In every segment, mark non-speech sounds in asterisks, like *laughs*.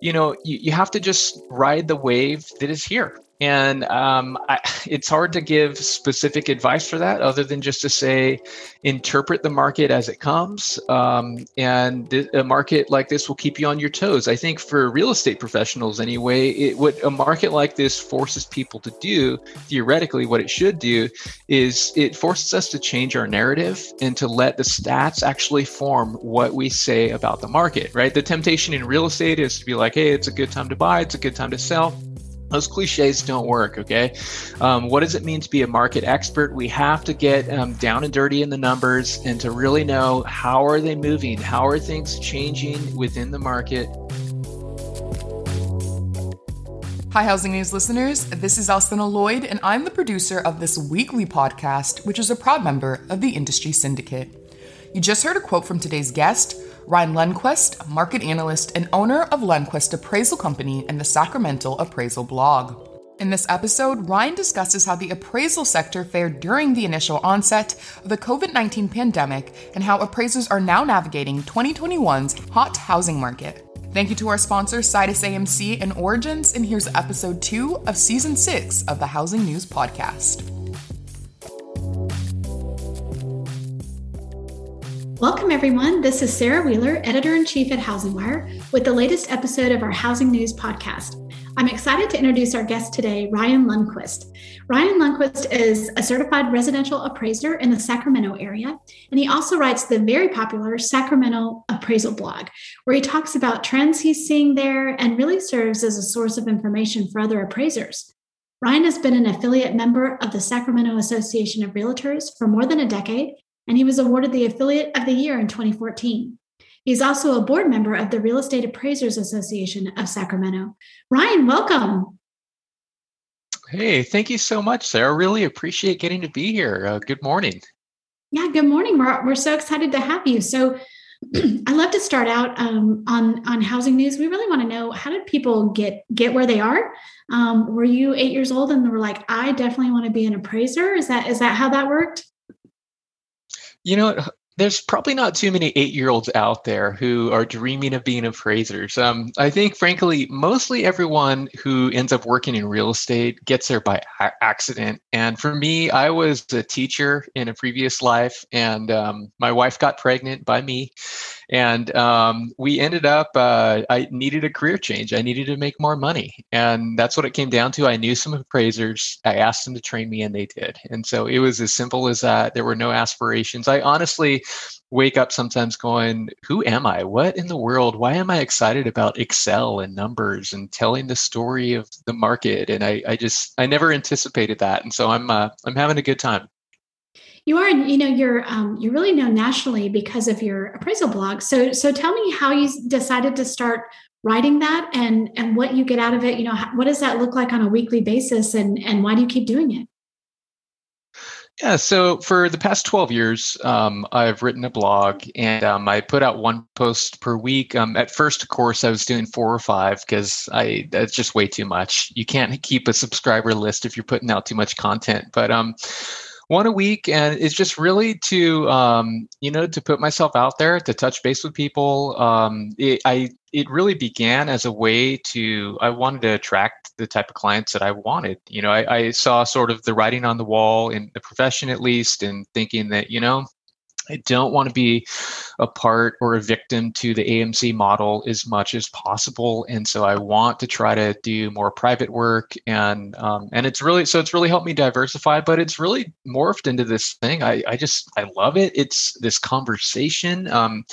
you know, you, you have to just ride the wave that is here. And um, I, it's hard to give specific advice for that other than just to say, interpret the market as it comes. Um, and th- a market like this will keep you on your toes. I think for real estate professionals, anyway, it, what a market like this forces people to do, theoretically, what it should do is it forces us to change our narrative and to let the stats actually form what we say about the market, right? The temptation in real estate is to be like, hey, it's a good time to buy, it's a good time to sell those cliches don't work okay? Um, what does it mean to be a market expert? We have to get um, down and dirty in the numbers and to really know how are they moving? How are things changing within the market? Hi, Housing News listeners. This is Alcynna Lloyd, and I'm the producer of this weekly podcast, which is a proud member of the Industry Syndicate. You just heard a quote from today's guest, Ryan Lundquist, market analyst and owner of Lundquist Appraisal Company and the Sacramento Appraisal blog. In this episode, Ryan discusses how the appraisal sector fared during the initial onset of the COVID 19 pandemic and how appraisers are now navigating 2021's hot housing market. Thank you to our sponsors, Sidus AMC and Origins, and here's episode two of season six of the Housing News Podcast. Welcome, everyone. This is Sarah Wheeler, editor in chief at HousingWire, with the latest episode of our Housing News podcast. I'm excited to introduce our guest today, Ryan Lundquist. Ryan Lundquist is a certified residential appraiser in the Sacramento area, and he also writes the very popular Sacramento Appraisal blog, where he talks about trends he's seeing there and really serves as a source of information for other appraisers. Ryan has been an affiliate member of the Sacramento Association of Realtors for more than a decade and he was awarded the Affiliate of the Year in 2014. He's also a board member of the Real Estate Appraisers Association of Sacramento. Ryan, welcome. Hey, thank you so much, Sarah. Really appreciate getting to be here. Uh, good morning. Yeah, good morning. We're, we're so excited to have you. So, *clears throat* I love to start out um, on on housing news. We really want to know how did people get get where they are. Um, were you eight years old and were like, I definitely want to be an appraiser? Is that is that how that worked? You know, there's probably not too many eight year olds out there who are dreaming of being appraisers. Um, I think, frankly, mostly everyone who ends up working in real estate gets there by a- accident. And for me, I was a teacher in a previous life, and um, my wife got pregnant by me and um, we ended up uh, i needed a career change. I needed to make more money. And that's what it came down to. I knew some appraisers. I asked them to train me and they did. And so it was as simple as that. There were no aspirations. I honestly wake up sometimes going who am i? What in the world? Why am i excited about excel and numbers and telling the story of the market? And i, I just i never anticipated that. And so i'm uh, i'm having a good time you are, you know, you're um, you're really known nationally because of your appraisal blog. So, so tell me how you decided to start writing that, and and what you get out of it. You know, what does that look like on a weekly basis, and and why do you keep doing it? Yeah, so for the past 12 years, um, I've written a blog and um, I put out one post per week. Um, at first, of course, I was doing four or five because I that's just way too much. You can't keep a subscriber list if you're putting out too much content. But um, one a week and it's just really to um, you know to put myself out there to touch base with people. Um, it, i it really began as a way to i wanted to attract the type of clients that i wanted. You know I, I saw sort of the writing on the wall in the profession at least and thinking that you know I don't want to be a part or a victim to the AMC model as much as possible, and so I want to try to do more private work, and um, and it's really so it's really helped me diversify, but it's really morphed into this thing. I I just I love it. It's this conversation um,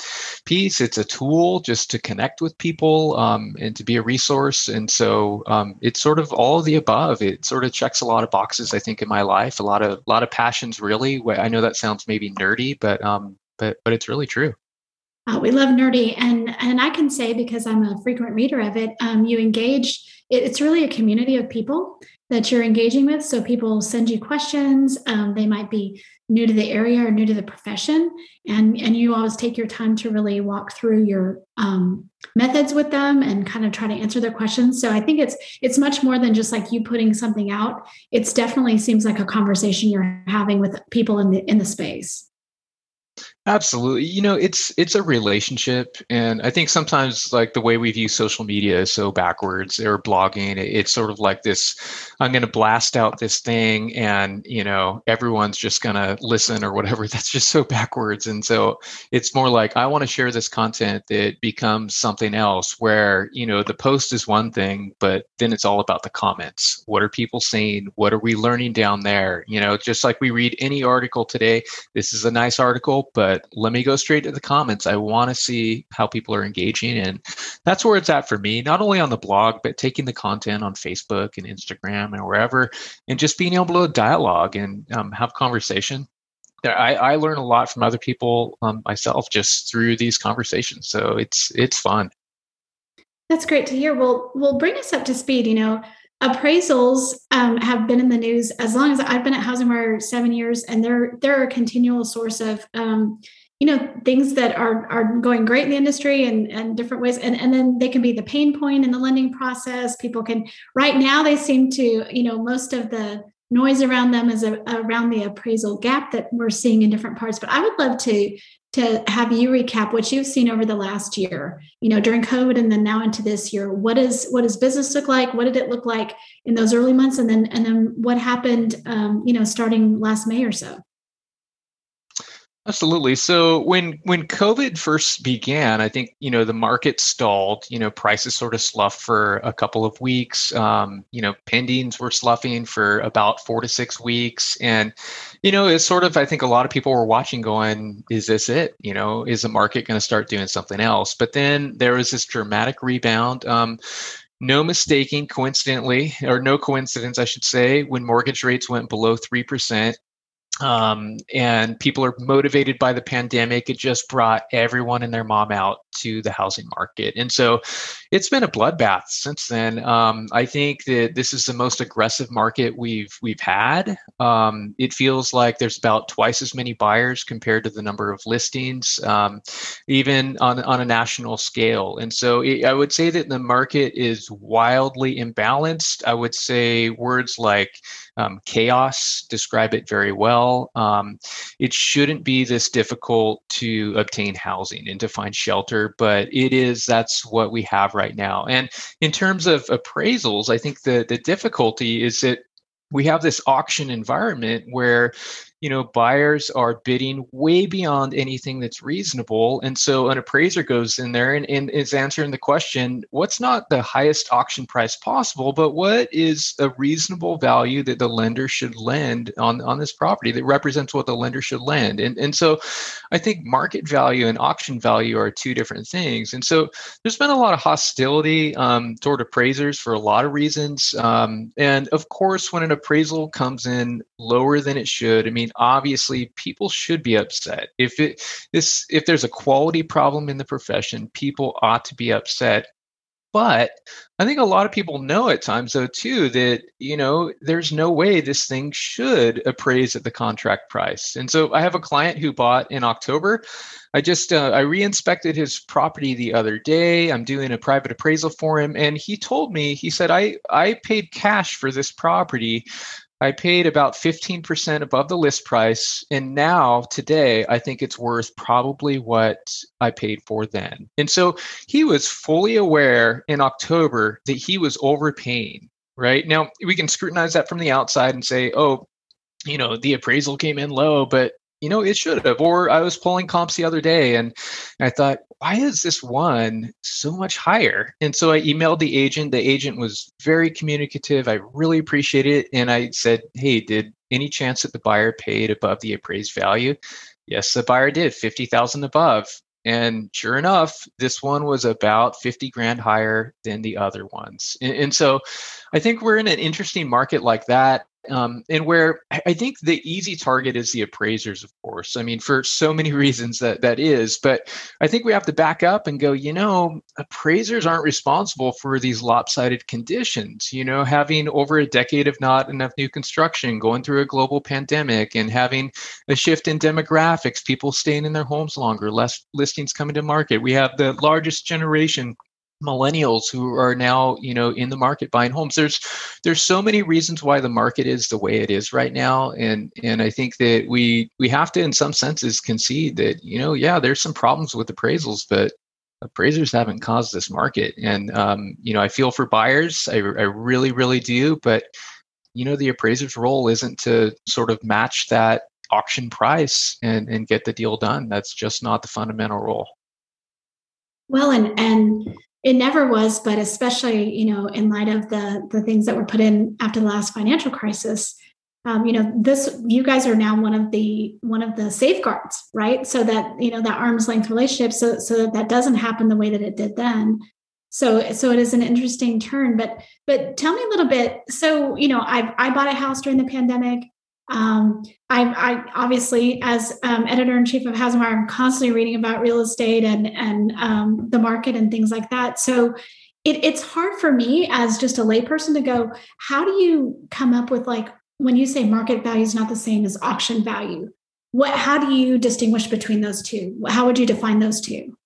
piece. It's a tool just to connect with people um, and to be a resource, and so um, it's sort of all the above. It sort of checks a lot of boxes, I think, in my life. A lot of a lot of passions, really. I know that sounds maybe nerdy, but um, but but it's really true. Uh, we love nerdy, and and I can say because I'm a frequent reader of it, um, you engage. It, it's really a community of people that you're engaging with. So people send you questions. Um, they might be new to the area or new to the profession, and and you always take your time to really walk through your um, methods with them and kind of try to answer their questions. So I think it's it's much more than just like you putting something out. It's definitely seems like a conversation you're having with people in the in the space. Absolutely. You know, it's it's a relationship and I think sometimes like the way we view social media is so backwards or blogging. It's sort of like this I'm going to blast out this thing and, you know, everyone's just going to listen or whatever. *laughs* That's just so backwards. And so it's more like I want to share this content that becomes something else where, you know, the post is one thing, but then it's all about the comments. What are people saying? What are we learning down there? You know, just like we read any article today, this is a nice article, but but let me go straight to the comments. I want to see how people are engaging. And that's where it's at for me, not only on the blog, but taking the content on Facebook and Instagram and wherever, and just being able to dialogue and um, have conversation. I, I, learn a lot from other people um, myself just through these conversations. So it's it's fun. That's great to hear. Well, will bring us up to speed. You know, appraisals um, have been in the news as long as I've been at Housing HousingWire seven years, and they're they're a continual source of um, you know things that are are going great in the industry and and different ways, and and then they can be the pain point in the lending process. People can right now they seem to you know most of the noise around them is a, around the appraisal gap that we're seeing in different parts. But I would love to to have you recap what you've seen over the last year you know during covid and then now into this year. What is what does business look like? What did it look like in those early months? And then and then what happened um, you know starting last may or so Absolutely. So when when COVID first began, I think you know the market stalled. You know, prices sort of sloughed for a couple of weeks. Um, you know, pendings were sloughing for about four to six weeks, and you know, it's sort of I think a lot of people were watching, going, "Is this it? You know, is the market going to start doing something else?" But then there was this dramatic rebound. Um, no mistaking, coincidentally, or no coincidence, I should say, when mortgage rates went below 3%, um, and people are motivated by the pandemic. It just brought everyone and their mom out to the housing market. And so it's been a bloodbath since then. Um, I think that this is the most aggressive market we've we've had. Um, it feels like there's about twice as many buyers compared to the number of listings, um, even on, on a national scale. And so it, I would say that the market is wildly imbalanced. I would say words like um, chaos describe it very well. Um, it shouldn't be this difficult to obtain housing and to find shelter, but it is. That's what we have right now. And in terms of appraisals, I think the the difficulty is that we have this auction environment where you know buyers are bidding way beyond anything that's reasonable. And so an appraiser goes in there and, and is answering the question what's not the highest auction price possible but what is a reasonable value that the lender should lend on, on this property that represents what the lender should lend? And, and so i think market value and auction value are two different things. And so there's been a lot of hostility um, toward appraisers for a lot of reasons. Um, and of course when an appraisal comes in lower than it should i mean obviously people should be upset. If it this if there's a quality problem in the profession people ought to be upset. But i think a lot of people know at times though too that you know there's no way this thing should appraise at the contract price. And so i have a client who bought in october. I just uh, i re-inspected his property the other day. I'm doing a private appraisal for him and he told me he said i i paid cash for this property I paid about 15% above the list price. And now, today, I think it's worth probably what I paid for then. And so he was fully aware in October that he was overpaying, right? Now, we can scrutinize that from the outside and say, oh, you know, the appraisal came in low, but you know, it should have. Or I was pulling comps the other day and I thought, why is this one so much higher? And so I emailed the agent. The agent was very communicative. I really appreciate it. And I said, hey, did any chance that the buyer paid above the appraised value? Yes, the buyer did, 50,000 above. And sure enough, this one was about 50 grand higher than the other ones. And, and so I think we're in an interesting market like that um, and where I think the easy target is the appraisers, of course. I mean, for so many *laughs* reasons that that is, but I think we have to back up and go. You know, appraisers aren't responsible for these lopsided conditions. You know, having over a decade of not enough new construction, going through a global pandemic, and having a shift in demographics, people staying in their homes longer, less listings coming to market. We have the largest generation millennials who are now you know in the market buying homes. There's there's so many reasons why the market is the way it is right now and and i think that we we have to in some senses concede that you know yeah there's some problems with appraisals but appraisers haven't caused this market. And um, you know i feel for buyers. I, I really really do. But you know the appraiser's role isn't to sort of match that auction price and and get the deal done. That's just not the fundamental role. Well and and it never was, but especially you know in light of the the things that were put in after the last financial crisis, um, you know this you guys are now one of the one of the safeguards, right? So that you know that arm's length relationship, so so that that doesn't happen the way that it did then. So so it is an interesting turn, but but tell me a little bit. So you know I I bought a house during the pandemic. Um, I, I, obviously, as um, editor in chief of Housing I'm constantly reading about real estate and and um, the market and things like that. So it, it's hard for me as just a layperson to go. How do you come up with like when you say market value is not the same as auction value? What? How do you distinguish between those two? How would you define those two?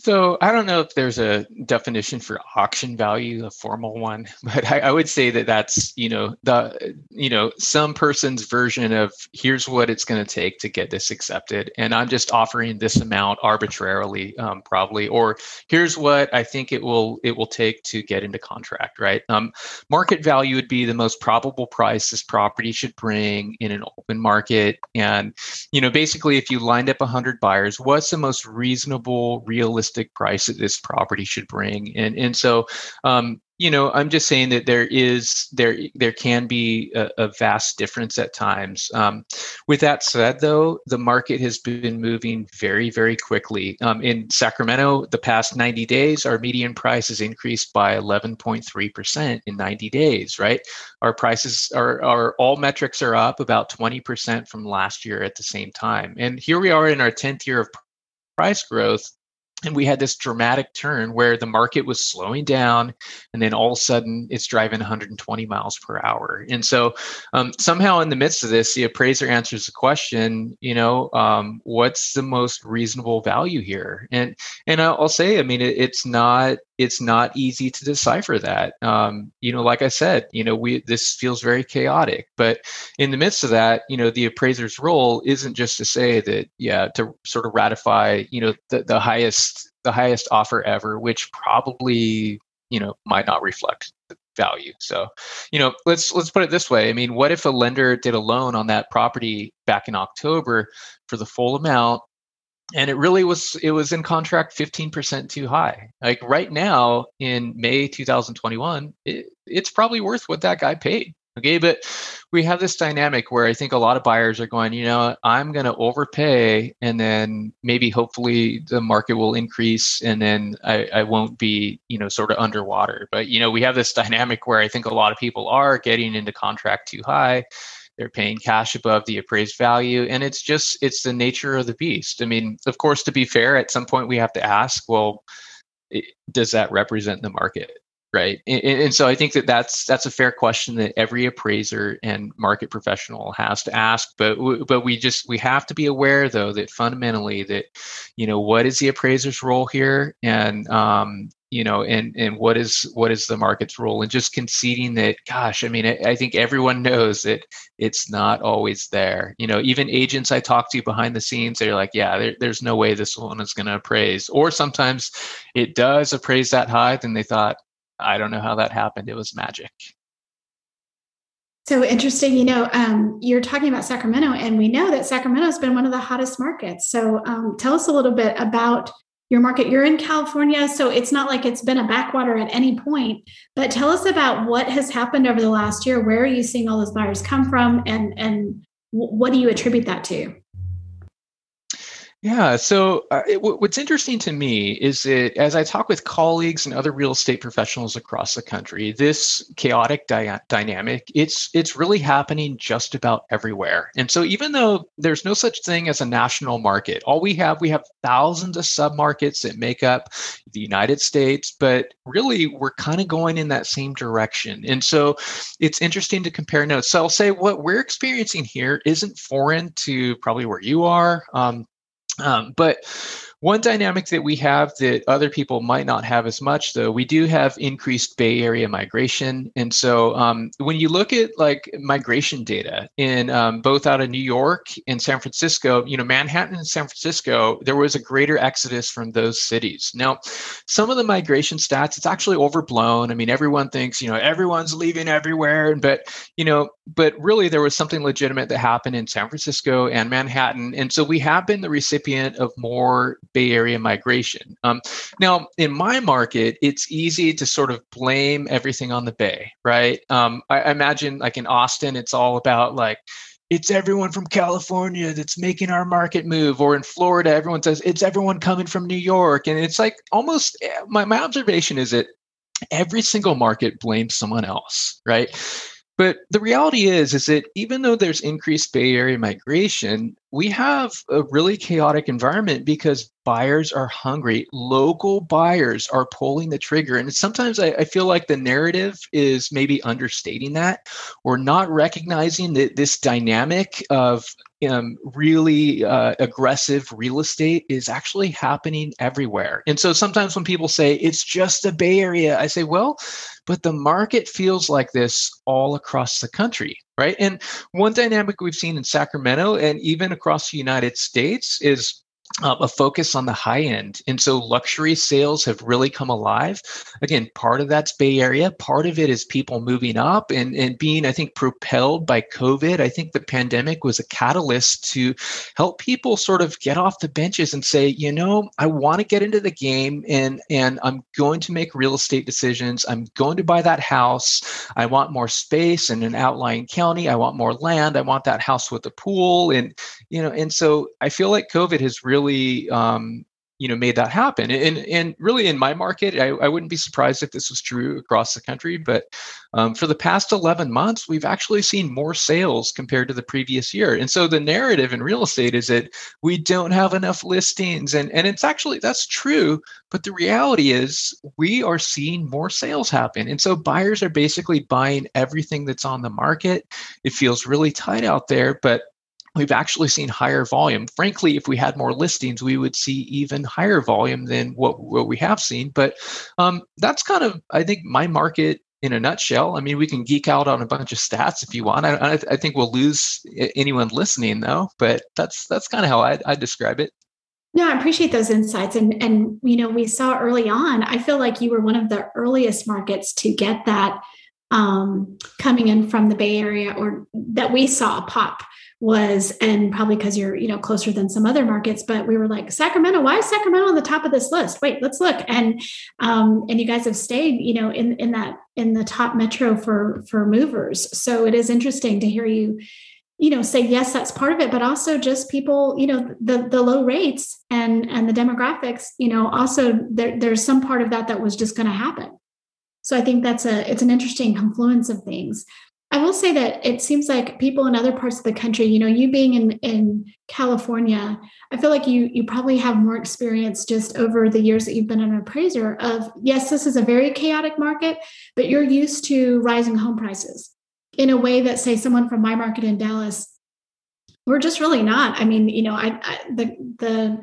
So I don't know if there's a definition for auction value, a formal one, *laughs* but I, I, would say that that's you know the you know some person's version of here's what it's going to take to get this accepted, and I'm just offering this amount arbitrarily, um, probably, or here's what I think it will it will take to get into contract. Right? Um, market value would be the most probable price this property should bring in an open market, and you know basically if you lined up 100 buyers, what's the most reasonable, realistic realistic price that this property should bring. And and so um, you know, I'm just saying that there is there there can be a, a vast difference at times. Um, with that said, though, the market has been moving very very quickly. Um, in Sacramento, the past 90 days, our median price has increased by 11.3 percent in 90 days. Right, our prices are are all metrics are up about 20 percent from last year at the same time. And here we are in our 10th year of price growth and we had this dramatic turn where the market was slowing down and then all of a sudden it's driving 120 miles per hour. And so um, somehow in the midst of this the appraiser answers the question you know um, what's the most reasonable value here? And and i'll, say i mean it, it's not it's not easy to decipher that. Um, you know like i said you know we this feels very chaotic but in the midst of that you know the appraiser's role isn't just to say that yeah to sort of ratify you know the, the highest the highest offer ever which probably you know might not reflect the value. So you know let's let's put it this way. I mean what if a lender did a loan on that property back in october for the full amount and it really was it was in contract 15% too high. Like right now in may 2021 it, it's probably worth what that guy paid. Okay but we have this dynamic where i think a lot of buyers are going you know i'm going to overpay and then maybe hopefully the market will increase and then I, I won't be you know sort of underwater. But you know we have this dynamic where i think a lot of people are getting into contract too high they're paying cash above the appraised value and it's just it's the nature of the beast. I mean of course to be fair at some point we have to ask well does that represent the market right? And, and, so i think that that's that's a fair question that every appraiser and market professional has to ask but but we just we have to be aware though that fundamentally that you know what is the appraiser's role here? And um, you know and and what is what is the market's role and just conceding that gosh i mean I, I, think everyone *laughs* knows that it's not always there you know even agents i talk to behind the scenes they're like yeah there, there's no way this one is going to appraise or sometimes it does appraise that high then they thought i don't know how that happened it was magic so interesting. You know, um, you're talking about Sacramento, and we know that Sacramento has been one of the hottest markets. So um, tell us a little bit about your market. You're in California, so it's not like it's been a backwater at any point. But tell us about what has happened over the last year. Where are you seeing all those buyers come from, and and what do you attribute that to? Yeah. So, uh, it, what's interesting to me is that as I talk with colleagues and other real estate professionals across the country, this chaotic di- dynamic it's it's really happening just about everywhere. And so, even though there's no such thing as a national market, all we have we have thousands of submarkets that make up the United States, but really we're kind of going in that same direction. And so, it's interesting to compare notes. So, I'll say what we're experiencing here isn't foreign to probably where you are. Um, um, but one dynamic that we have that other people might not have as much, though, we do have increased Bay Area migration. And so um, when you look at like migration data in um, both out of New York and San Francisco, you know, Manhattan and San Francisco, there was a greater exodus from those cities. Now, some of the migration stats, it's actually overblown. I mean, everyone thinks, you know, everyone's leaving everywhere, but, you know, but really there was something legitimate that happened in San Francisco and Manhattan. And so we have been the recipient of more Bay Area migration. Um, now, in my market, it's easy to sort of blame everything on the Bay, right? Um, I, I imagine, like in Austin, it's all about like, it's everyone from California that's making our market move. Or in Florida, everyone says it's everyone coming from New York. And it's like almost eh, my, my observation is that every single market blames someone else, right? But the reality is, is that even though there's increased Bay Area migration, we have a really chaotic environment because buyers are hungry. Local buyers are pulling the trigger. And sometimes I, I, feel like the narrative is maybe understating that or not recognizing that this dynamic of um, really uh, aggressive real estate is actually happening everywhere. And so sometimes when people say it's just the Bay Area, I say, well, but the market feels like this all across the country right? And one dynamic we've seen in Sacramento and even across the United States is uh, a focus on the high end. And so luxury sales have really come alive. Again, part of that's Bay Area, part of it is people moving up and, and being, I think, propelled by COVID. I think the pandemic was a catalyst to help people sort of get off the benches and say, you know, I want to get into the game and, and I'm going to make real estate decisions. I'm going to buy that house. I want more space in an outlying county. I want more land. I want that house with a pool. And, you know, and so I feel like COVID has really um, you know made that happen. And and really in my market I, I wouldn't be surprised if this was true across the country but um, for the past 11 months we've actually seen more sales compared to the previous year. And so the narrative in real estate is that we don't have enough listings. And and it's actually that's true but the reality is we are seeing more sales happen. And so buyers are basically buying everything that's on the market. It feels really tight out there but we've actually seen higher volume. Frankly, if we had more listings, we would see even higher volume than what, what we have seen. But um, that's kind of, I think, my market in a nutshell. I mean, we can geek out on a bunch of stats if you want. I, I think we'll lose anyone listening though, but that's that's kind of how I, I describe it. No, I appreciate those insights. And and you know, we saw early on, I feel like you were one of the earliest markets to get that um, coming in from the Bay Area or that we saw a pop was and probably because you're you know closer than some other markets but we were like sacramento why is sacramento on the top of this list? Wait let's look. And um and you guys have stayed you know in in that in the top metro for for movers. So it is interesting to hear you you know say yes that's part of it but also just people you know the the low rates and and the demographics you know also there, there's some part of that that was just going to happen. So i think that's a it's an interesting confluence of things I will say that it seems like people in other parts of the country, you know, you being in in California, I feel like you you probably have more experience just over the years that you've been an appraiser of yes, this is a very chaotic market, but you're used to rising home prices in a way that say someone from my market in Dallas we're just really not. I mean, you know, I, I the the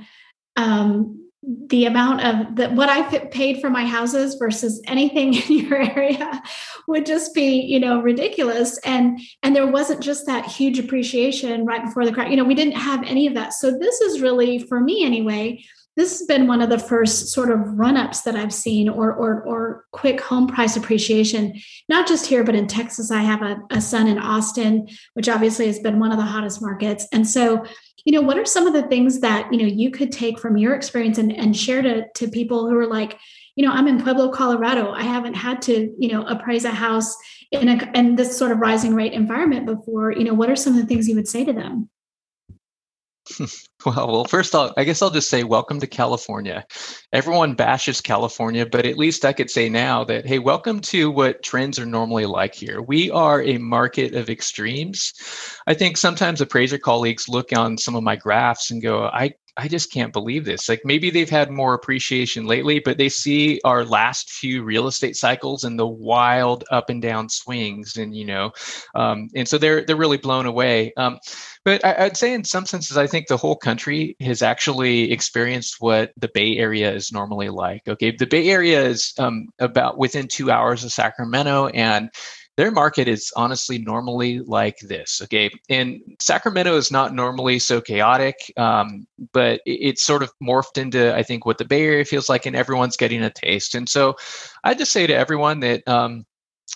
um the amount of that what I paid for my houses versus anything *laughs* in your area would just be you know ridiculous. And and there wasn't just that huge appreciation right before the crash you know we didn't have any of that. So this is really for me anyway this has been one of the first sort of run-ups that I've seen or or, or quick home price appreciation not just here but in Texas. I have a, a son in Austin which obviously has been one of the hottest markets. And so you know what are some of the things that you know you could take from your experience and, and share to, to people who are like you know i'm in pueblo colorado. I haven't had to you know appraise a house in a in this sort of rising rate environment before. You know what are some of the things you would say to them *laughs* well, well, first all, I guess I'll just say welcome to California. Everyone bashes California, but at least I could say now that hey, welcome to what trends are normally like here. We are a market of extremes. I think sometimes appraiser colleagues look on some of my graphs and go, I I just can't believe this. Like maybe they've had more appreciation lately, but they see our last few real estate cycles and the wild up and down swings, and you know, um, and so they're they're really blown away. Um, but I, would say, in some senses, I think the whole country has actually experienced what the Bay Area is normally like. Okay, the Bay Area is um, about within two hours of Sacramento, and their market is honestly normally like this okay? And sacramento is not normally so chaotic um, but it's sort of morphed into i think what the bay area feels like and everyone's getting a taste. And so i just say to everyone that um,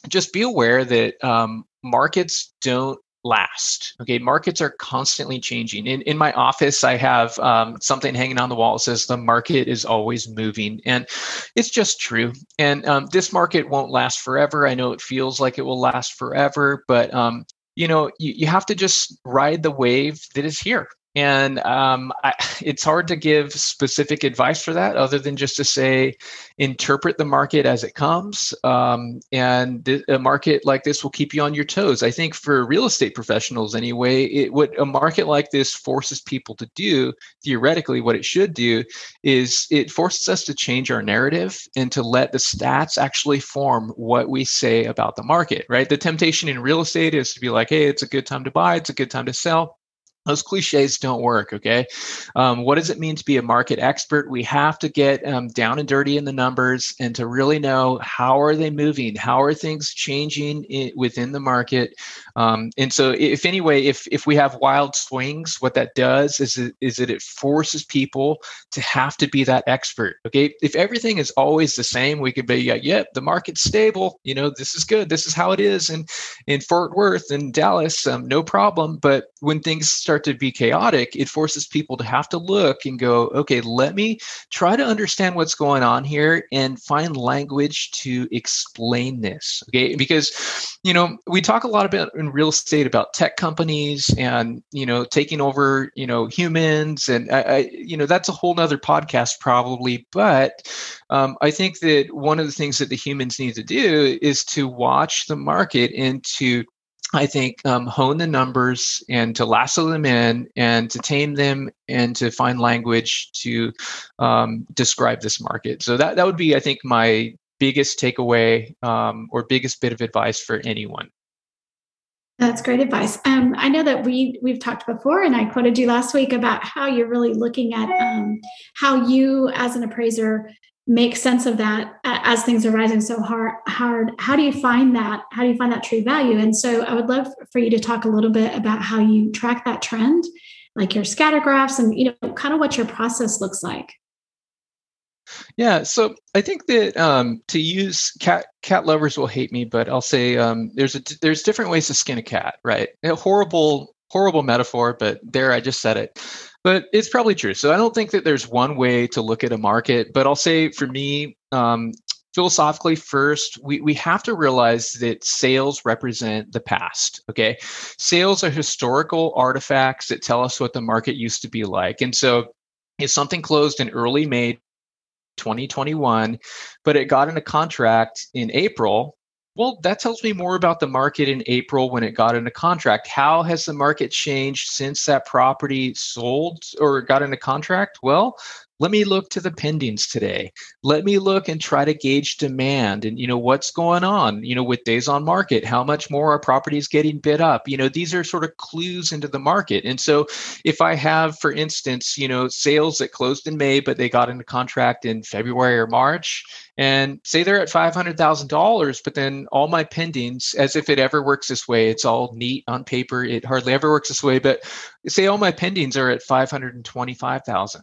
just be aware that um, markets don't last. Okay, markets are constantly changing. In in my office, I have um, something hanging on the wall that says the market is always moving, and it's just true. And um, this market won't last forever. I know it feels like it will last forever, but um, you know, you, you have to just ride the wave that is here and um, I, *laughs* it's hard to give specific advice for that other than just to say interpret the market as it comes um, and th- a market like this will keep you on your toes. I think for real estate professionals anyway it, what a market like this forces people to do theoretically what it should do is it forces us to change our narrative and to let the stats actually form what we say about the market right? The temptation in real estate is to be like hey it's a good time to buy it's a good time to sell those cliches don't work okay? Um, what does it mean to be a market expert? We have to get um, down and dirty in the numbers and to really know how are they moving? How are things changing in, within the market um, and so if anyway if if we have wild swings what that does is it, is that it forces people to have to be that expert okay if everything is always the same we could be yeah yep the market's stable you know this is good this is how it is and in fort worth and dallas um, no problem but when things start to be chaotic, it forces people to have to look and go, okay, let me try to understand what's going on here and find language to explain this. Okay. Because, you know, we talk a lot about in real estate about tech companies and, you know, taking over, you know, humans. And, I, I you know, that's a whole nother podcast probably. But um, I think that one of the things that the humans need to do is to watch the market and to I think um, hone the numbers and to lasso them in and to tame them and to find language to um, describe this market. So that that would be, I think, my biggest takeaway um, or biggest bit of advice for anyone. That's great advice. Um, I know that we we've talked before, and I quoted you last week about how you're really looking at um, how you, as an appraiser, make sense of that as things are rising so hard hard. How do you find that how do you find that true value? And so i would love for you to talk a little bit about how you track that trend like your scatter graphs and you know kind of what your process looks like yeah so i think that um, to use cat cat lovers will hate me but i'll say um, there's a there's different ways to skin a cat right a horrible horrible metaphor but there i just said it but it's probably true. So I don't think that there's one way to look at a market, but I'll say for me, um, philosophically first we, we have to realize that sales represent the past okay sales are historical artifacts that tell us what the market used to be like and so if something closed in early may 2021 but it got in a contract in april well, that tells me more about the market in April when it got into contract. How has the market changed since that property sold or got into contract? Well, let me look to the pendings today. Let me look and try to gauge demand and you know what's going on you know with days on market. How much more are properties getting bid up? You know these are sort of clues into the market. And so if i have for instance you know sales that closed in may but they got into contract in february or march and say they're at $500,000 but then all my pendings as if it ever works this way it's all neat on paper. It hardly ever works this way but say all my pendings are at 525,000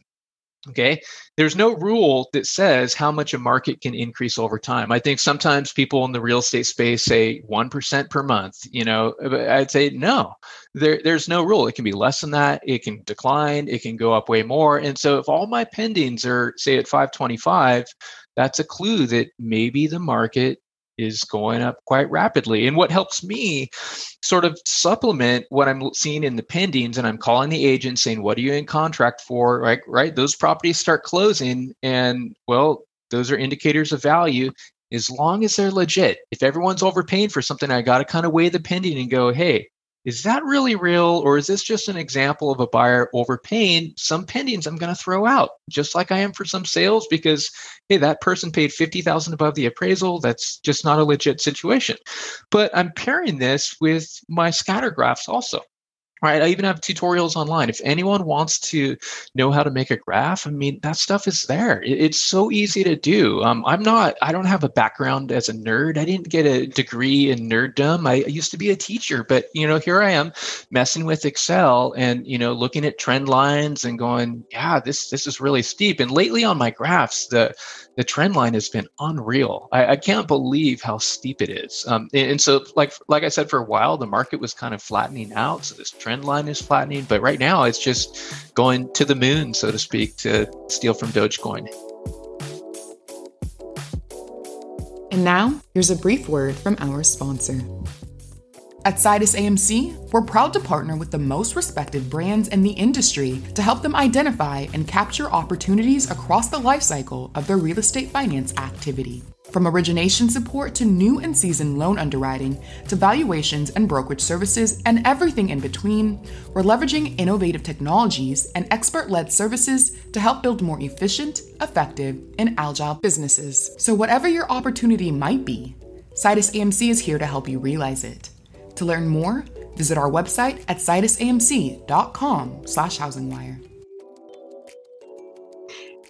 Okay. There's no rule that says how much a market can increase over time. I think sometimes people in the real estate space say 1% per month. You know, I'd say no, there, there's no rule. It can be less than that. It can decline. It can go up way more. And so if all my pendings are, say, at 525, that's a clue that maybe the market is going up quite rapidly. And what helps me sort of supplement what I'm seeing in the pendings, and I'm calling the agent saying, "What are you in contract for?" Right, right. Those properties start closing, and well, those are indicators of value. As long as they're legit, if everyone's overpaying for something, I got to kind of weigh the pending and go, "Hey, is that really real or is this just an example of a buyer overpaying some pendings i'm going to throw out just like i am for some sales because hey that person paid 50000 above the appraisal that's just not a legit situation. But i'm pairing this with my scatter graphs also right? I even have tutorials online. If anyone wants to know how to make a graph, I mean, that stuff is there. it's so easy to do. Um, I'm not, I don't have a background as a nerd. I didn't get a degree in nerddom. I used to be a teacher, but you know, here I am messing with Excel and, you know, looking at trend lines and going, yeah, this, this is really steep. And lately on my graphs, the, the trend line has been unreal. I, I can't believe how steep it is. Um, and, and, so, like like I said, for a while the market was kind of flattening out. So this trend line is flattening, but right now it's just going to the moon, so to speak, to steal from Dogecoin. And now, here's a brief word from our sponsor. At Sidus AMC, we're proud to partner with the most respected brands in the industry to help them identify and capture opportunities across the lifecycle of their real estate finance activity. From origination support to new and seasoned loan underwriting to valuations and brokerage services and everything in between, we're leveraging innovative technologies and expert led services to help build more efficient, effective, and agile businesses. So, whatever your opportunity might be, Sidus AMC is here to help you realize it. To learn more, visit our website at sidusamc.com slash housingwire.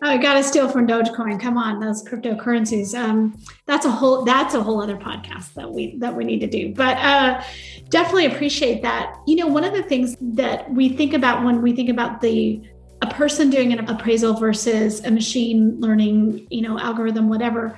Oh, I got to steal from Dogecoin. Come on, those cryptocurrencies. Um, that's a whole that's a whole other podcast that we that we need to do. But uh, definitely appreciate that. You know, one of the things that we think about when we think about the a person doing an appraisal versus a machine learning, you know, algorithm, whatever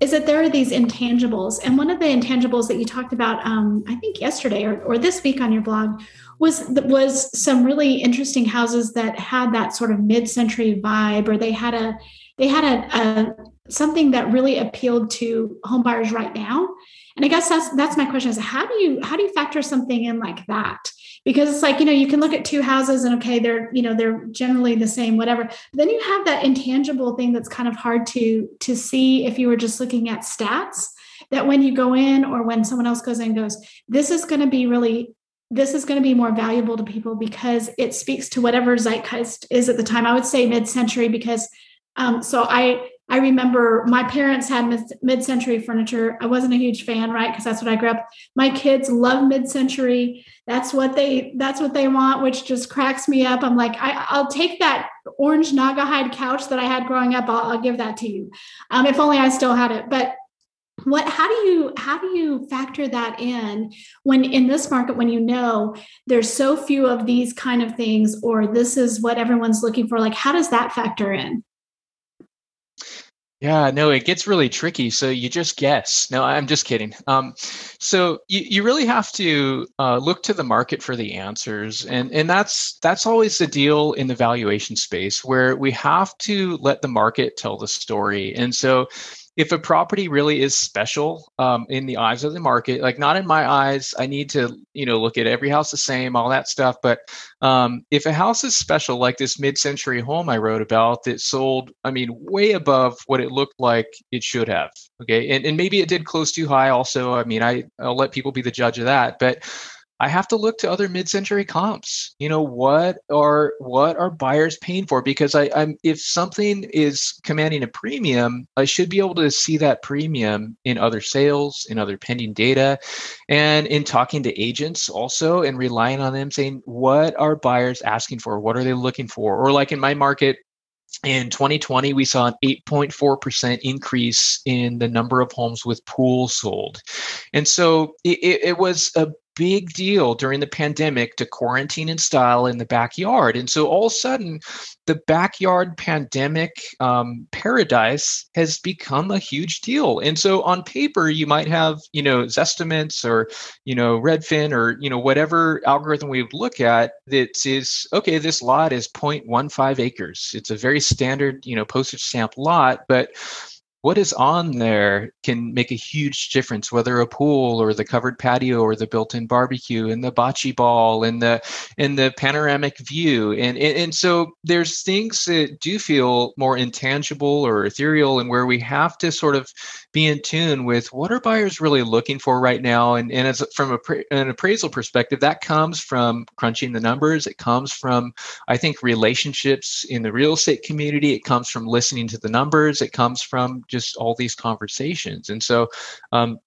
is that there are these intangibles. And one of the intangibles that you talked about, um, I think yesterday or, or this week on your blog, was was some really interesting houses that had that sort of mid-century vibe, or they had a they had a, a something that really appealed to homebuyers right now. And I guess that's that's my question: is how do you how do you factor something in like that? because it's like you know you can look at two houses and okay they're you know they're generally the same whatever then you have that intangible thing that's kind of hard to to see if you were just looking at stats that when you go in or when someone else goes in goes this is going to be really this is going to be more valuable to people because it speaks to whatever zeitgeist is at the time i would say mid-century because um, so i I remember my parents had mid century furniture. I wasn't a huge fan, right? Because that's what I grew up. My kids love mid century. That's what they that's what they want, which just cracks me up. I'm like, I, will take that orange Naugahyde couch that I had growing up. I'll, I'll give that to you, um, if only I still had it. But what how do you how do you factor that in when in this market when you know there's so few of these kind of things or this is what everyone's looking for like how does that factor in yeah, no, it gets really tricky. So you just guess. No, I'm just kidding. Um, so you, you really have to uh, look to the market for the answers, and and that's that's always the deal in the valuation space where we have to let the market tell the story. And so if a property really is special um, in the eyes of the market, like not in my eyes, I need to you know look at every house the same, all that stuff. But um, if a house is special, like this mid-century home I wrote about that sold, I mean, way above what it looked like it should have. Okay, and and maybe it did close too high. Also, I mean, I I'll let people be the judge of that, but I have to look to other mid-century comps. You know, what are what are buyers paying for? Because I, I'm if something is commanding a premium, I should be able to see that premium in other sales, in other pending data, and in talking to agents also and relying on them saying, what are buyers asking for? What are they looking for? Or like in my market, in 2020, we saw an 8.4% increase in the number of homes with pools sold. And so it, it, was a big deal during the pandemic to quarantine in style in the backyard. And so all of a sudden, the backyard pandemic um, paradise has become a huge deal. And so on paper, you might have, you know, Zestimates or, you know, Redfin or, you know, whatever algorithm we look at that says, okay, this lot is 0.15 acres. It's a very standard, you know, postage stamp lot, but what is on there can make a huge difference, whether a pool or the covered patio or the built-in barbecue and the bocce ball and the and the panoramic view. And, and and so there's things that do feel more intangible or ethereal and where we have to sort of be in tune with what are buyers really looking for right now. And, and as from a, an appraisal perspective, that comes from crunching the numbers. It comes from, I think, relationships in the real estate community. It comes from listening to the numbers. It comes from just all these conversations. And so um,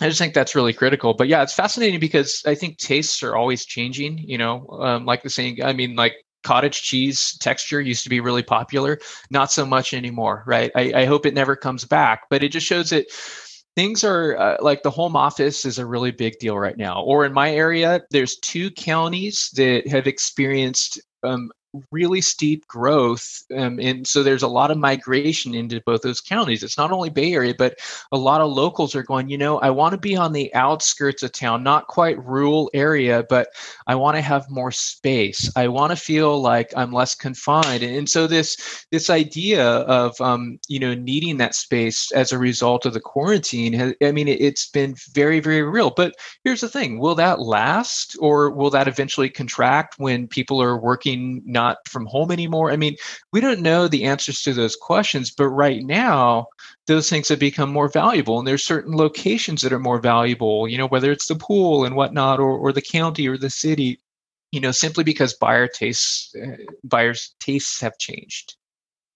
I just think that's really critical. But yeah, it's fascinating because I think tastes are always changing. You know, um, like the saying, I mean, like cottage cheese texture used to be really popular, not so much anymore, right? I, I hope it never comes back, but it just shows that things are uh, like the home office is a really big deal right now. Or in my area, there's two counties that have experienced um, really steep growth. Um, and so there's a lot of migration into both those counties. It's not only Bay Area, but a lot of locals are going, you know, I want to be on the outskirts of town, not quite rural area, but I want to have more space. I want to feel like I'm less confined. And, and so this this idea of um, you know needing that space as a result of the quarantine, has, I mean, it, it's been very, very real. But here's the thing: will that last, or will that eventually contract when people are working not not from home anymore? I mean, we don't know the answers to those questions, but right now, those things have become more valuable. And there's certain locations that are more valuable, you know, whether it's the pool and whatnot, or, or the county or the city, you know, simply because buyer tastes, uh, buyers' tastes have changed.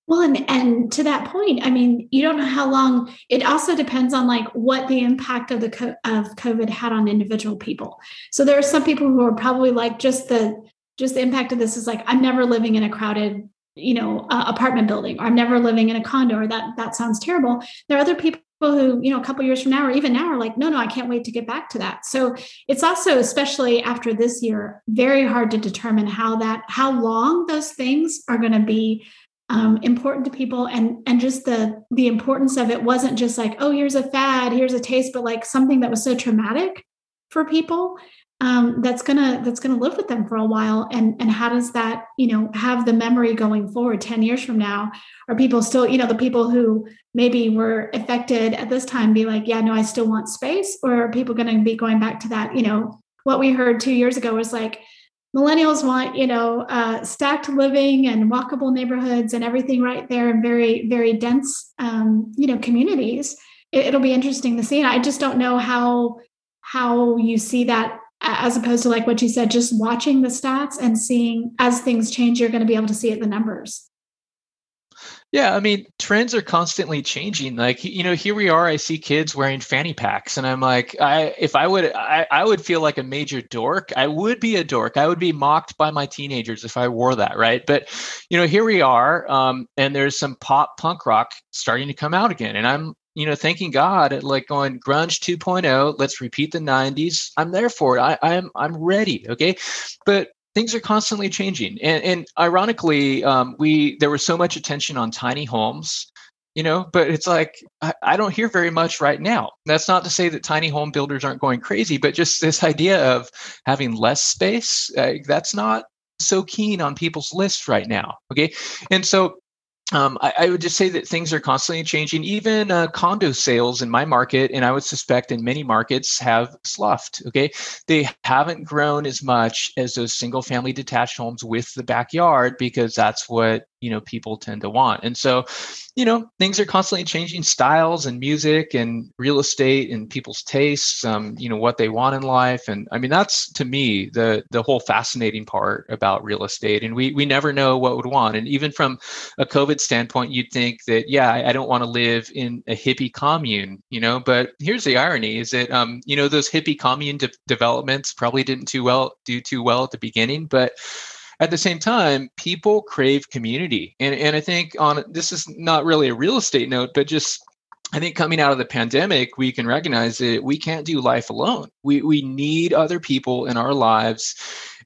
Well, and and to that point, I mean, you don't know how long. It also depends on like what the impact of the of COVID had on individual people. So there are some people who are probably like just the just the impact of this is like i'm never living in a crowded you know uh, apartment building or i'm never living in a condo or that that sounds terrible. There are other people who you know a couple years from now or even now are like no no i can't wait to get back to that. So it's also especially after this year very hard to determine how that how long those things are going to be um, important to people and and just the the importance of it wasn't just like oh here's a fad here's a taste but like something that was so traumatic for people um, that's gonna that's gonna live with them for a while. And and how does that you know have the memory going forward 10 years from now? Are people still you know the people who maybe were affected at this time be like yeah no i still want space or are people to be going back to that you know what we heard two years ago was like millennials want you know uh, stacked living and walkable neighborhoods and everything right there in very very dense um, you know communities. It, it'll be interesting to see. And i just don't know how how you see that as opposed to like what you said, just watching the stats and seeing as things change, you're going to be able to see it in the numbers. Yeah, I mean, trends are constantly changing. Like, you know, here we are, I see kids wearing fanny packs and I'm like, I if I would I, I would feel like a major dork. I would be a dork. I would be mocked by my teenagers if I wore that, right? But, you know, here we are um, and there's some pop punk rock starting to come out again and I'm you know, thanking God, like going grunge 2.0, let's repeat the 90s. I'm there for it. I, I'm I'm ready. Okay. But things are constantly changing. And, and ironically, um, we there was so much attention on tiny homes, you know, but it's like I, I, don't hear very much right now. That's not to say that tiny home builders aren't going crazy, but just this idea of having less space, uh, that's not so keen on people's lists right now. Okay. And so um, I, I, would just say that things are constantly changing. Even uh, condo sales in my market, and I would suspect in many markets, have sloughed. Okay, they haven't grown as much as those single-family detached homes with the backyard because that's what you know people tend to want. And so you know things are constantly changing styles and music and real estate and people's tastes um, you know what they want in life. And i mean that's to me the the whole fascinating part about real estate. And we we never know what would want. And even from a covid standpoint you'd think that yeah i, I don't want to live in a hippie commune you know? But here's the irony is that um, you know those hippie commune de- developments probably didn't too well do too well at the beginning. But at the same time, people crave community. And, and I think on this is not really a real estate note, but just I think coming out of the pandemic, we can recognize that we can't do life alone. We, we need other people in our lives.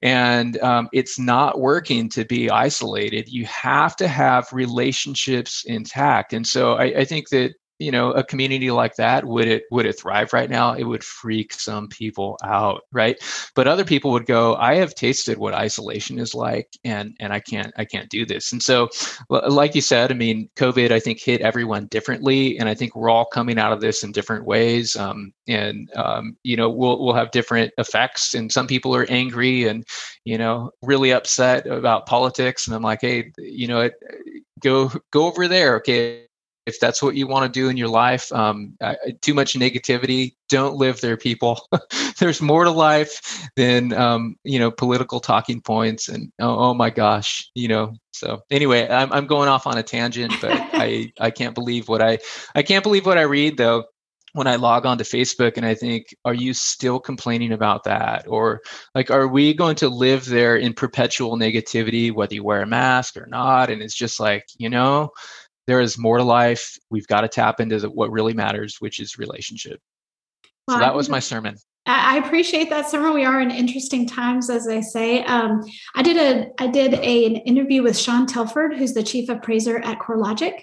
And um, it's not working to be isolated. You have to have relationships intact. And so I, I think that you know a community like that would it would it thrive right now? It would freak some people out right? But other people would go i have tasted what isolation is like and and i can't i can't do this. And so like you said i mean covid i think hit everyone differently and i think we're all coming out of this in different ways um, and um, you know we'll we'll have different effects and some people are angry and you know really upset about politics and i'm like hey you know go go over there okay if that's what you want to do in your life um, uh, too much negativity don't live there people *laughs* there's more to life than um, you know political talking points and oh, oh, my gosh you know so anyway I'm, I'm going off on a tangent but *laughs* i i can't believe what i i can't believe what i read though when I log on to Facebook and I think, are you still complaining about that? Or like, are we going to live there in perpetual negativity, whether you wear a mask or not? And it's just like, you know, there is more to life. We've got to tap into the, what really matters, which is relationship. So that was my sermon. I appreciate that, sermon. We are in interesting times, as I say. Um, I did a I did a, an interview with Sean Telford, who's the chief appraiser at CoreLogic,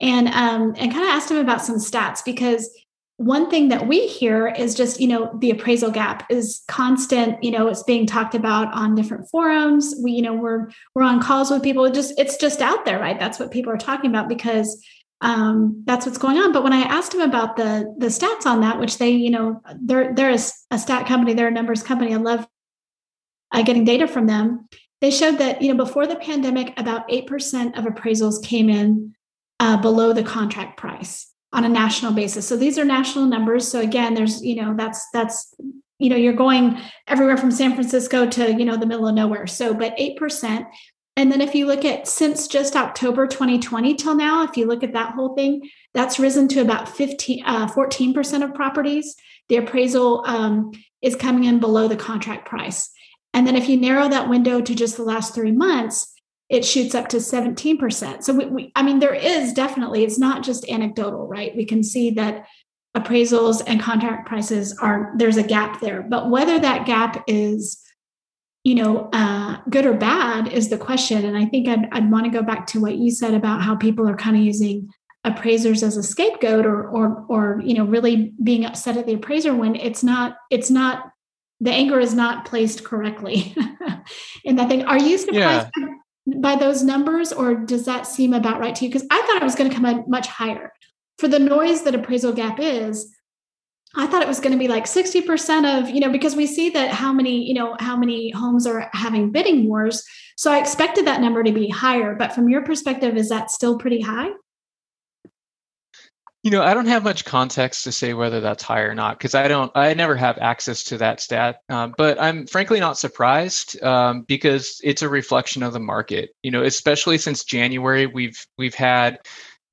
and um, and kind of asked him about some stats because one thing that we hear is just you know the appraisal gap is constant you know it's being talked about on different forums. We you know we're we're on calls with people. It just it's just out there right? That's what people are talking about because um, that's what's going on. But when i asked him about the the stats on that which they you know they're they're a, a stat company they're a numbers company. I love uh, getting data from them. They showed that you know before the pandemic about 8% of appraisals came in uh, below the contract price on a national basis. So these are national numbers. So again, there's, you know, that's, that's, you know, you're going everywhere from San Francisco to, you know, the middle of nowhere. So, but 8%. And then if you look at since just October 2020 till now, if you look at that whole thing, that's risen to about 15, uh, 14% of properties. The appraisal um, is coming in below the contract price. And then if you narrow that window to just the last three months, it shoots up to 17%. So, we, we, I mean, there is definitely, it's not just anecdotal, right? We can see that appraisals and contract prices are, there's a gap there. But whether that gap is, you know, uh, good or bad is the question. And I think I'd, I'd want to go back to what you said about how people are kind of using appraisers as a scapegoat or, or, or, you know, really being upset at the appraiser when it's not, it's not, the anger is not placed correctly in that thing. Are you surprised? Yeah by those numbers, or does that seem about right to you? Because I thought it was going to come much higher. For the noise that appraisal gap is, I thought it was going to be like 60% of, you know, because we see that how many, you know, how many homes are having bidding wars. So I expected that number to be higher. But from your perspective, is that still pretty high? You know, I don't have much context to say whether that's high or not because I don't, I never have access to that stat. Um, but I'm frankly not surprised um, because it's a reflection of the market. You know, especially since January, we've we've had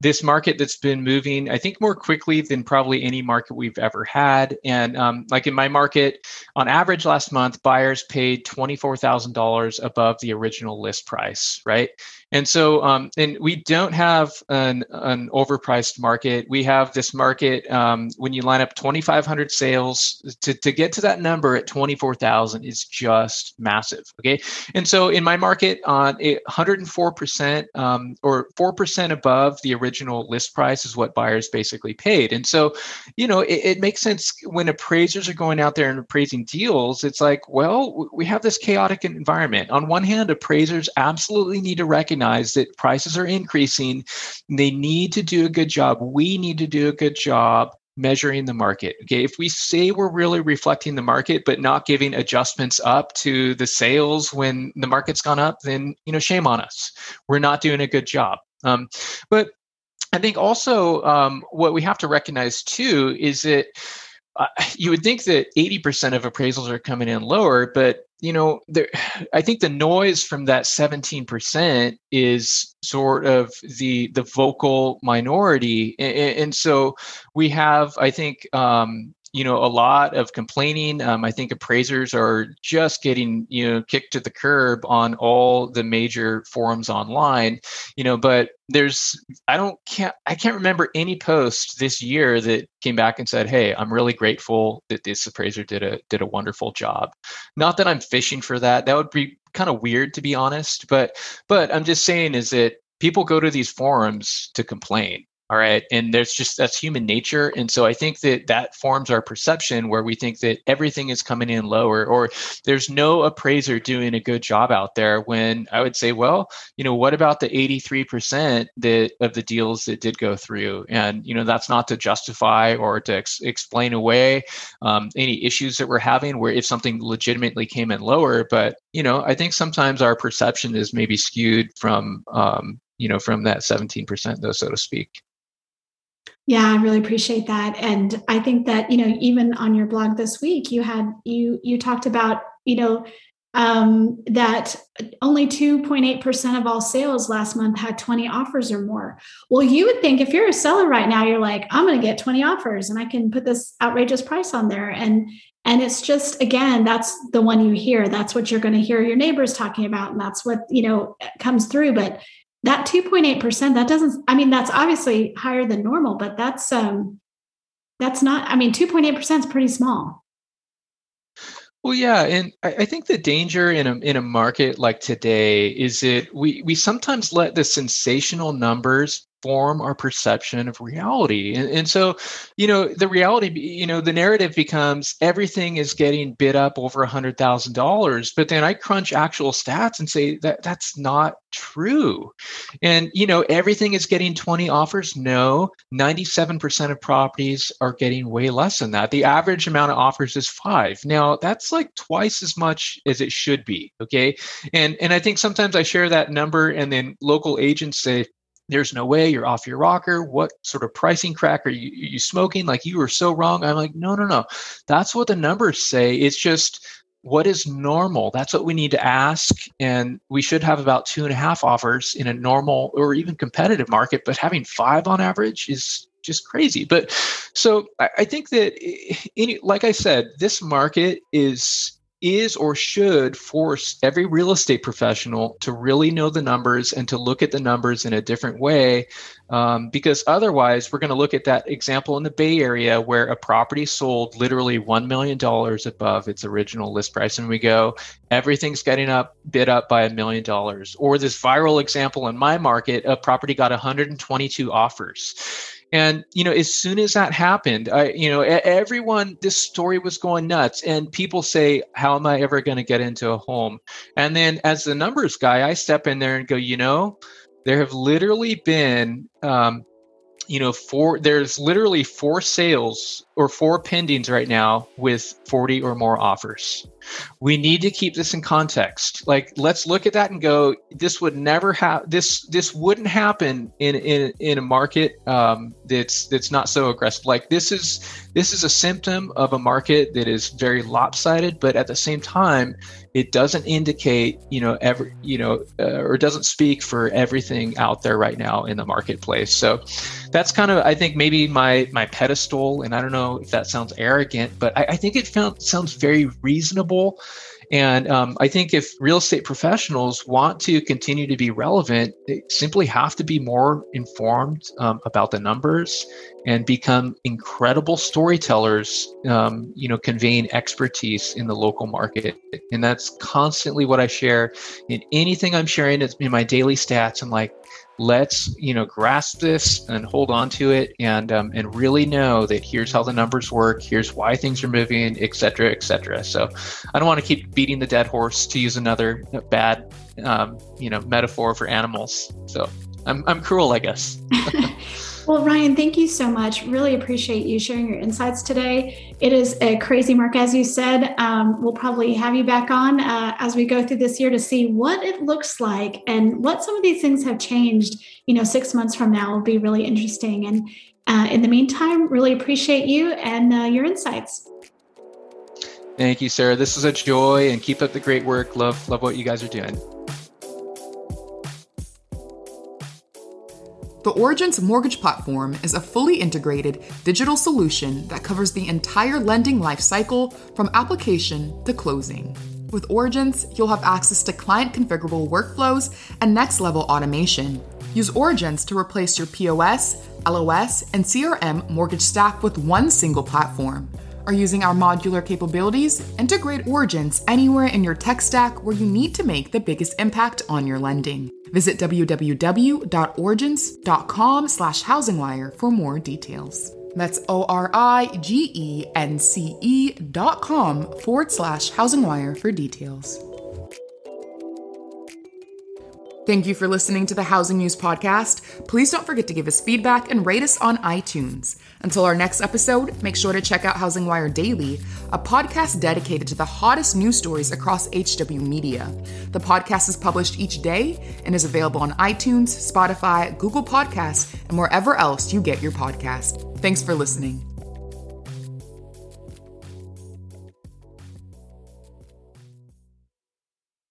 this market that's been moving, I think, more quickly than probably any market we've ever had. And um, like in my market, on average last month, buyers paid $24,000 above the original list price, right? And so, um, and we don't have an, an overpriced market. We have this market um, when you line up 2,500 sales to, to get to that number at 24,000 is just massive. Okay. And so in my market, on 104% um, or 4% above the original list price is what buyers basically paid. And so, you know, it, it makes sense when appraisers are going out there and appraising deals. It's like, well, we have this chaotic environment. On one hand, appraisers absolutely need to recognize recognize that prices are increasing. They need to do a good job. We need to do a good job measuring the market. Okay, if we say we're really reflecting the market but not giving adjustments up to the sales when the market's gone up, then you know shame on us. We're not doing a good job. Um, but I think also um, what we have to recognize too is that uh, you would think that 80% of appraisals are coming in lower, but you know, there, *sighs* I think the noise from that 17% is sort of the the vocal minority, and, and so we have, I think, um, you know a lot of complaining. Um, i think appraisers are just getting you know kicked to the curb on all the major forums online you know but there's i don't can't i can't remember any post this year that came back and said hey i'm really grateful that this appraiser did a did a wonderful job. Not that i'm fishing for that. That would be kind of weird to be honest but but i'm just saying is that people go to these forums to complain all right and there's just that's human nature and so i think that that forms our perception where we think that everything is coming in lower or there's no appraiser doing a good job out there when i would say well you know what about the 83% that of the deals that did go through? And you know that's not to justify or to ex- explain away um, any issues that we're having where if something legitimately came in lower but you know i think sometimes our perception is maybe skewed from um, you know from that 17% though so to speak yeah, I really appreciate that. And I think that, you know, even on your blog this week, you had you you talked about, you know, um, that only 2.8% of all sales last month had 20 offers or more. Well, you would think if you're a seller right now, you're like, I'm going to get 20 offers and I can put this outrageous price on there. And and it's just again, that's the one you hear. That's what you're going to hear your neighbors talking about, and that's what you know comes through. But that 2.8% that doesn't i mean that's obviously higher than normal but that's um that's not i mean 2.8% is pretty small. Well yeah and I, I think the danger in a in a market like today is that we we sometimes let the sensational numbers form our perception of reality. And, and so, you know, the reality, you know, the narrative becomes everything is getting bid up over a hundred thousand dollars. But then I crunch actual stats and say that that's not true. And, you know, everything is getting 20 offers. No, 97% of properties are getting way less than that. The average amount of offers is five. Now that's like twice as much as it should be. Okay. And and I think sometimes I share that number and then local agents say, there's no way you're off your rocker. What sort of pricing crack are you, are you smoking? Like you were so wrong. I'm like, no, no, no. That's what the numbers say. It's just what is normal? That's what we need to ask. And we should have about two and a half offers in a normal or even competitive market, but having five on average is just crazy. But so I, think that, eh, any, like I said, this market is is or should force every real estate professional to really know the numbers and to look at the numbers in a different way. Um, because otherwise, we're going to look at that example in the Bay Area where a property sold literally $1 million above its original list price. And we go, everything's getting up, bid up by a million dollars. Or this viral example in my market, a property got 122 offers and you know, as soon as that happened, I, you know, everyone, this story was going nuts, and people say, "How am I ever going to get into a home?" And then, as the numbers guy, I step in there and go, you know, there have literally been um, you know, four there's literally four sales or four pendings right now with 40 or more offers. We need to keep this in context. Like let's look at that and go, this would never have this this wouldn't happen in in in a market um, that's that's not so aggressive. Like this is this is a symptom of a market that is very lopsided, but at the same time, it doesn't indicate you know every you know uh, or doesn't speak for everything out there right now in the marketplace. So that's kind of i think maybe my my pedestal and i don't know if that sounds arrogant but i, I think it found, sounds very reasonable and um, I think if real estate professionals want to continue to be relevant, they simply have to be more informed um, about the numbers and become incredible storytellers, um, you know, conveying expertise in the local market. And that's constantly what I share in anything I'm sharing in my daily stats. I'm like, let's you know grasp this and hold on to it and um, and really know that here's how the numbers work here's why things are moving et cetera et cetera. So i don't want to keep beating the dead horse to use another bad um, you know metaphor for animals. So i'm, I'm cruel i guess *laughs* Well, Ryan, thank you so much. Really appreciate you sharing your insights today. It is a crazy mark, as you said. Um, we'll probably have you back on uh, as we go through this year to see what it looks like and what some of these things have changed. You know, six months from now will be really interesting. And uh, in the meantime, really appreciate you and uh, your insights. Thank you, Sarah. This is a joy, and keep up the great work. Love, love what you guys are doing. The Origence mortgage platform is a fully integrated digital solution that covers the entire lending life cycle from application to closing. With Origence, you'll have access to client configurable workflows and next level automation. Use Origence to replace your POS, LOS, and CRM mortgage stack with one single platform. Are using our modular capabilities? Integrate Origence anywhere in your tech stack where you need to make the biggest impact on your lending. Visit www.origence.com slash housingwire for more details. That's O-R-I-G-E-N-C-E dot com forward slash housingwire for details. Thank you for listening to the Housing News Podcast. Please don't forget to give us feedback and rate us on iTunes. Until our next episode, make sure to check out Housing Wire Daily, a podcast dedicated to the hottest news stories across HW Media. The podcast is published each day and is available on iTunes, Spotify, Google Podcasts, and wherever else you get your podcast. Thanks for listening.